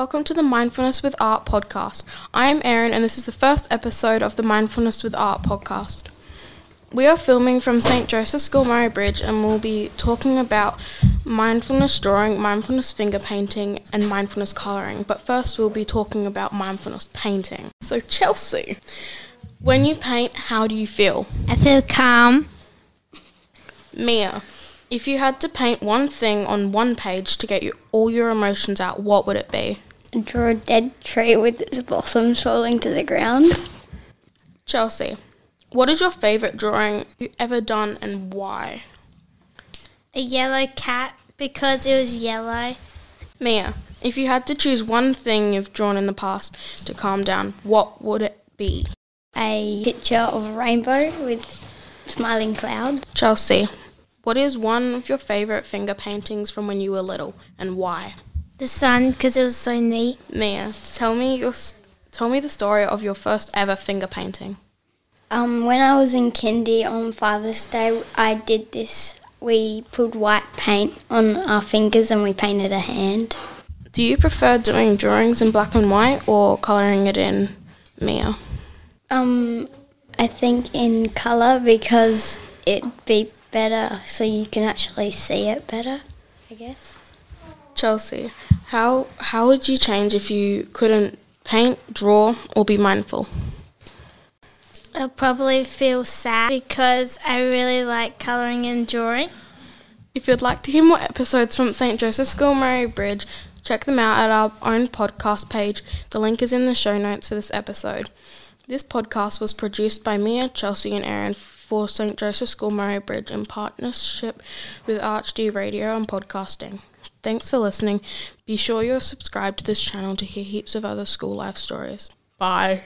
welcome to the Mindfulness with Art podcast. I am Erin, and this is the first episode of the Mindfulness with Art podcast. We are filming from St. Joseph's School Murray Bridge, and we'll be talking about mindfulness drawing, mindfulness finger painting, and mindfulness colouring. But first, we'll be talking about mindfulness painting. So, Chelsea, when you paint, how do you feel? I feel calm. Mia, if you had to paint one thing on one page to get you all your emotions out, what would it be? Draw a dead tree with its blossoms falling to the ground. Chelsea, what is your favourite drawing you've ever done and why? A yellow cat because it was yellow. Mia, if you had to choose one thing you've drawn in the past to calm down, what would it be? A picture of a rainbow with smiling clouds. Chelsea, what is one of your favourite finger paintings from when you were little and why? The sun because it was so neat. Mia, tell me your tell me the story of your first ever finger painting. Um, when I was in kindy on Father's Day, I did this. We put white paint on our fingers and we painted a hand. Do you prefer doing drawings in black and white or colouring it in, Mia? Um, I think in colour because it'd be better so you can actually see it better, I guess. Chelsea, how how would you change if you couldn't paint, draw, or be mindful? I'll probably feel sad because I really like colouring and drawing. If you'd like to hear more episodes from St. Joseph's School Murray Bridge, check them out at our own podcast page. The link is in the show notes for this episode. This podcast was produced by Mia, Chelsea, and Erin for St. Joseph's School Murray Bridge in partnership with ArchD Radio and Podcasting. Thanks for listening. Be sure you're subscribed to this channel to hear heaps of other school life stories. Bye.